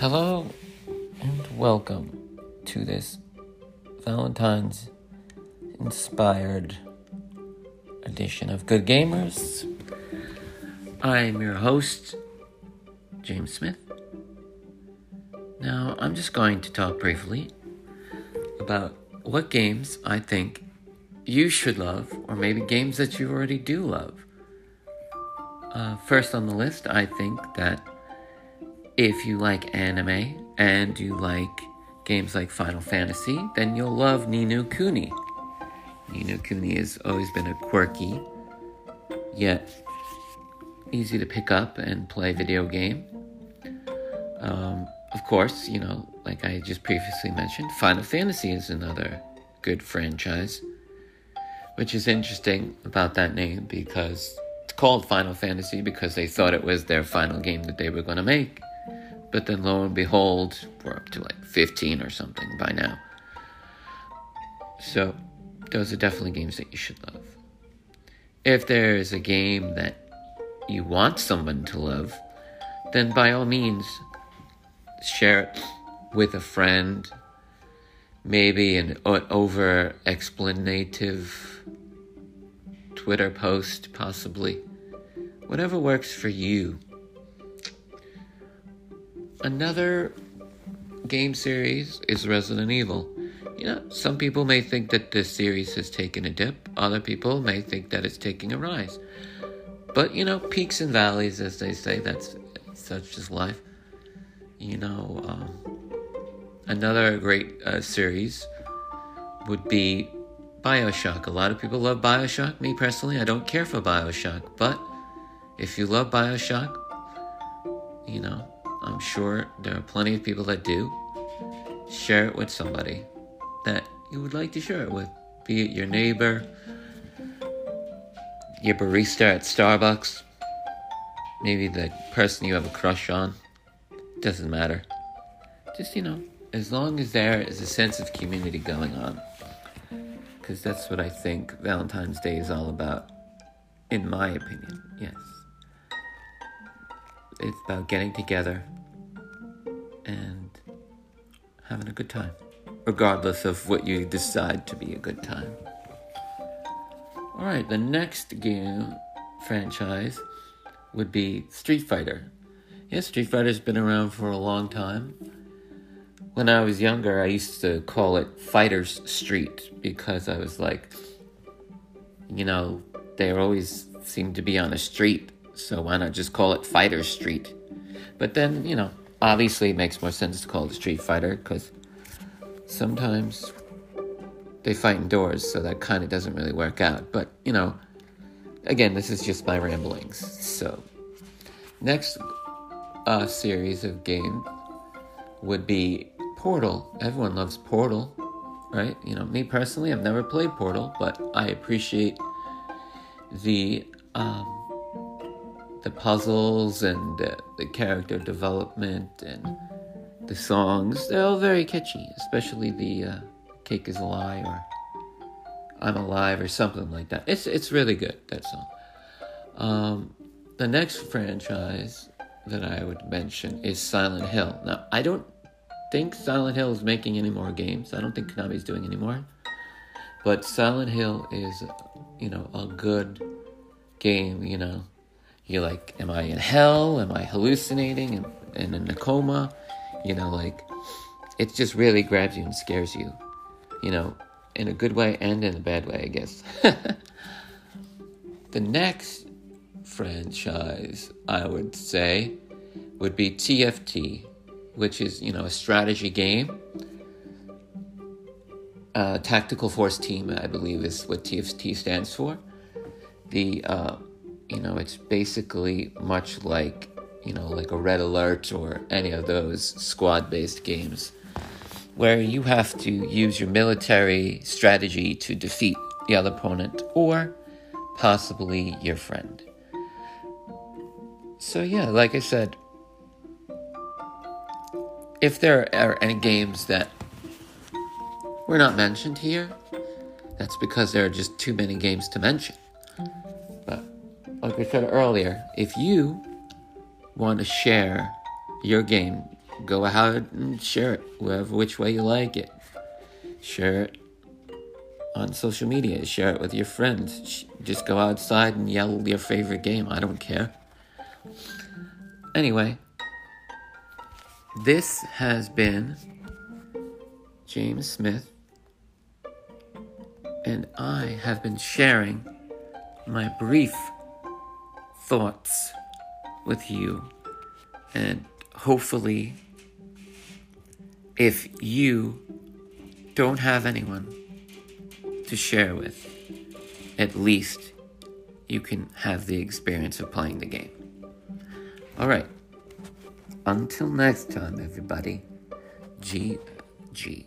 Hello and welcome to this Valentine's inspired edition of Good Gamers. I'm your host, James Smith. Now, I'm just going to talk briefly about what games I think you should love, or maybe games that you already do love. Uh, first on the list, I think that if you like anime and you like games like Final Fantasy, then you'll love Ni no Kuni. Ni no Kuni has always been a quirky, yet easy to pick up and play video game. Um, of course, you know, like I just previously mentioned, Final Fantasy is another good franchise, which is interesting about that name because it's called Final Fantasy because they thought it was their final game that they were going to make. But then lo and behold, we're up to like 15 or something by now. So, those are definitely games that you should love. If there is a game that you want someone to love, then by all means, share it with a friend, maybe an over explanative Twitter post, possibly. Whatever works for you. Another game series is Resident Evil. You know, some people may think that this series has taken a dip, other people may think that it's taking a rise. But, you know, peaks and valleys, as they say, that's such is life. You know, um, another great uh, series would be Bioshock. A lot of people love Bioshock. Me personally, I don't care for Bioshock. But if you love Bioshock, you know, I'm sure there are plenty of people that do. Share it with somebody that you would like to share it with, be it your neighbor, your barista at Starbucks, maybe the person you have a crush on. Doesn't matter. Just, you know, as long as there is a sense of community going on. Because that's what I think Valentine's Day is all about, in my opinion, yes. It's about getting together and having a good time, regardless of what you decide to be a good time. All right, the next game franchise would be Street Fighter. Yes, Street Fighter's been around for a long time. When I was younger, I used to call it Fighters Street because I was like, you know, they always seem to be on a street, so why not just call it Fighter Street? But then, you know, obviously it makes more sense to call it Street Fighter because sometimes they fight indoors, so that kind of doesn't really work out. But, you know, again, this is just my ramblings. So, next uh, series of game would be Portal. Everyone loves Portal, right? You know, me personally, I've never played Portal, but I appreciate the um, the puzzles and the, the character development and the songs. They're all very catchy, especially the uh, "Cake Is a Lie" or "I'm Alive" or something like that. It's it's really good that song. Um, the next franchise that I would mention is Silent Hill. Now, I don't think Silent Hill is making any more games. I don't think Konami's doing any more. But Silent Hill is, you know, a good game, you know. You're like, am I in hell? Am I hallucinating and, in a coma? You know, like, it just really grabs you and scares you, you know, in a good way and in a bad way, I guess. the next franchise, I would say, would be TFT, which is, you know, a strategy game. Uh, Tactical Force Team, I believe, is what TFT stands for. The, uh, you know, it's basically much like, you know, like a Red Alert or any of those squad based games where you have to use your military strategy to defeat the other opponent or possibly your friend. So, yeah, like I said, if there are any games that were not mentioned here, that's because there are just too many games to mention. Like I said earlier, if you want to share your game go ahead and share it, whoever which way you like it. Share it on social media. Share it with your friends. Just go outside and yell your favorite game. I don't care. Anyway, this has been James Smith, and I have been sharing my brief thoughts with you. And hopefully, if you don't have anyone to share with, at least you can have the experience of playing the game. All right. Until next time, everybody. G G.